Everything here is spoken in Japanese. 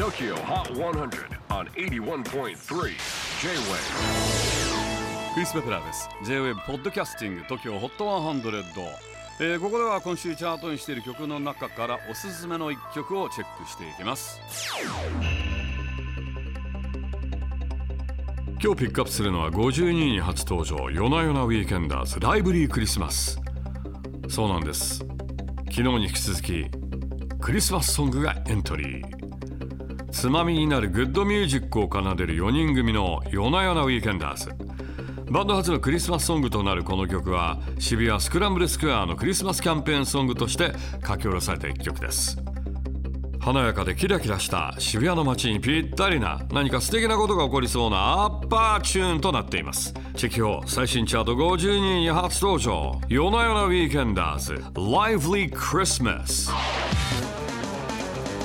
TOKYO HOT 100 on 81.3 J-WAVE クリス・ベプラーです。J-WAVE ポッドキャスティング TOKYO HOT 100、えーここでは今週チャートにしている曲の中からおすすめの一曲をチェックしていきます。今日ピックアップするのは52位に初登場夜な夜なウィーケンダーズライブリークリスマス。そうなんです。昨日に引き続きクリスマスソングがエントリー。つまみになるグッドミュージックを奏でる4人組の YONA YONA WEEKENDERS。バンド初のクリスマスソングとなるこの曲は渋谷スクランブルスクエアのクリスマスキャンペーンソングとして書き下ろされた一曲です。華やかでキラキラした渋谷の街にぴったりな何か素敵なことが起こりそうなアッパーチューンとなっています。チェキホ最新チャート52位に初登場。 YONA YONA WEEKENDERS。Lively Christmas